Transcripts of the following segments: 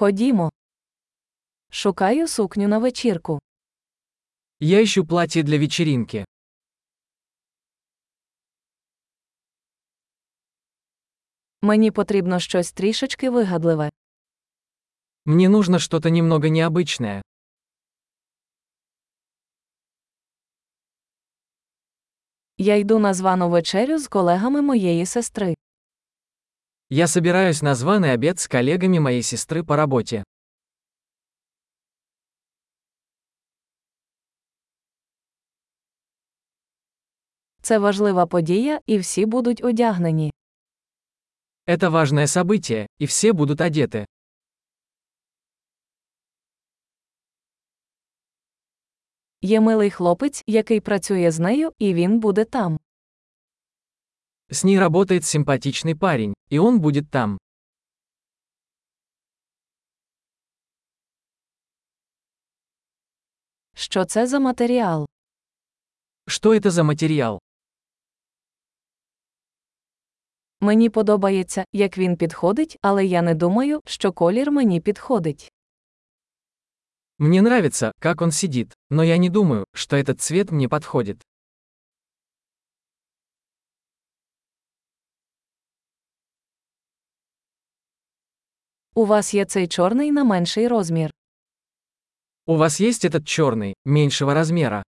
Ходімо. Шукаю сукню на вечірку. Я ищу платье для вечеринки. Мені потрібно щось трішечки вигадливе. Мне нужно что-то немного необычное. Я йду на звану вечерю з колегами моєї сестри. Я собираюсь на званый обед с коллегами моей сестры по работе. Це важлива подія, і всі будуть одягнені. Это важное событие, и все будут одеты. Є милий хлопець, який працює з нею, і він буде там. С ней работает симпатичный парень, и он будет там. Що це за матеріал? Что это за материал? Мені подобається, як він підходить, але я не думаю, що колір мені підходить. Мне нравится, как он сидит, но я не думаю, что этот цвет мне подходит. У вас є цей чорний на менший розмір. У вас есть этот черный, меньшего размера?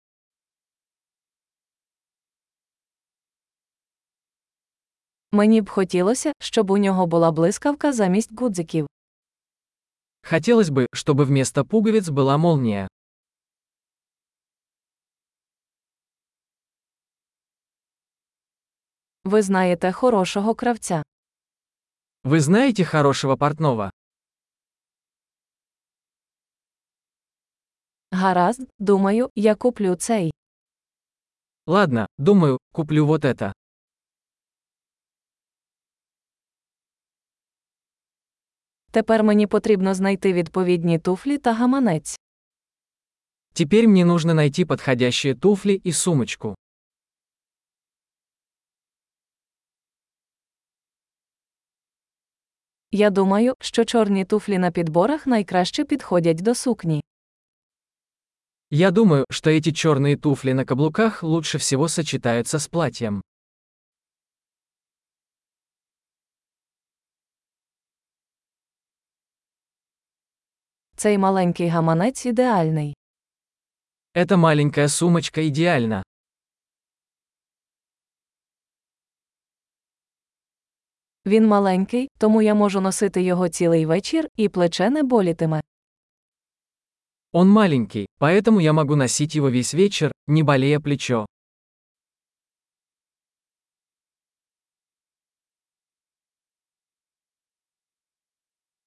Мені б хотілося, щоб у нього була блискавка замість гудзиків. Хотелось бы, чтобы вместо пуговиц была молния. Ви знаєте хорошого кравця. Вы знаете хорошего портного? Гаразд, думаю, я куплю цей. Ладно, думаю, куплю вот это. Тепер мені потрібно знайти відповідні туфлі та гаманець. Теперь мне нужно найти подходящие туфли и сумочку. Я думаю, що чорні туфлі на підборах найкраще підходять до сукні. Я думаю, что эти черные туфли на каблуках лучше всего сочетаются с платьем. Цей маленький гаманець ідеальний. Эта маленькая сумочка идеальна. Він маленький, тому я можу носити його цілий вечір, і плече не болітиме. Он маленький, поэтому я могу носить его весь вечер, не болея плечо.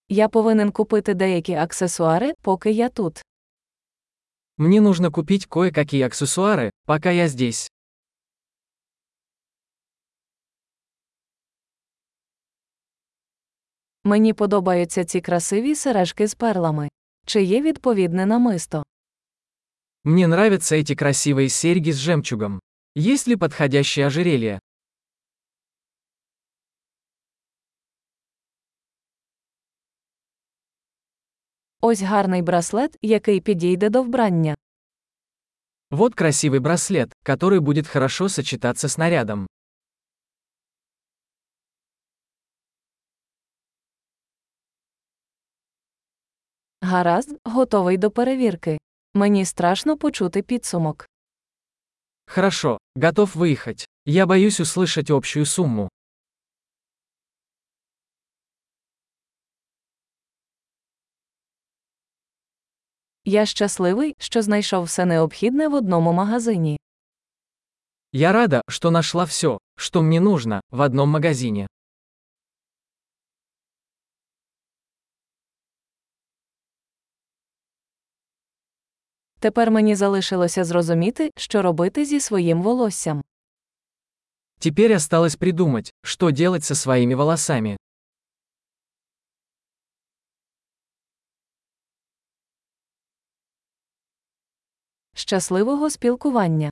Я повинен купити деякі аксесуари, поки я тут. Мне нужно купить кое-какие аксессуары, пока я здесь. Мені подобаються ці красиві сережки з перлами. Чи є відповідне намисто? Мне нравятся эти красивые серьги с жемчугом. Есть ли подходящее ожерелье? Ось гарний браслет, який підійде до вбрання. Вот красивый браслет, который будет хорошо сочетаться с нарядом. Гаразд, готовий до перевірки. Мені страшно почути підсумок. Хорошо, готов выехать. Я боюсь услышать общую сумму. Я щасливий, що знайшов все необхідне в одному магазині. Я рада, что нашла все, что мне нужно, в одном магазине. Тепер мені залишилося зрозуміти, що робити зі своїм волоссям. Теперь осталось придумать, что делать со своими волосами. Щасливого спілкування!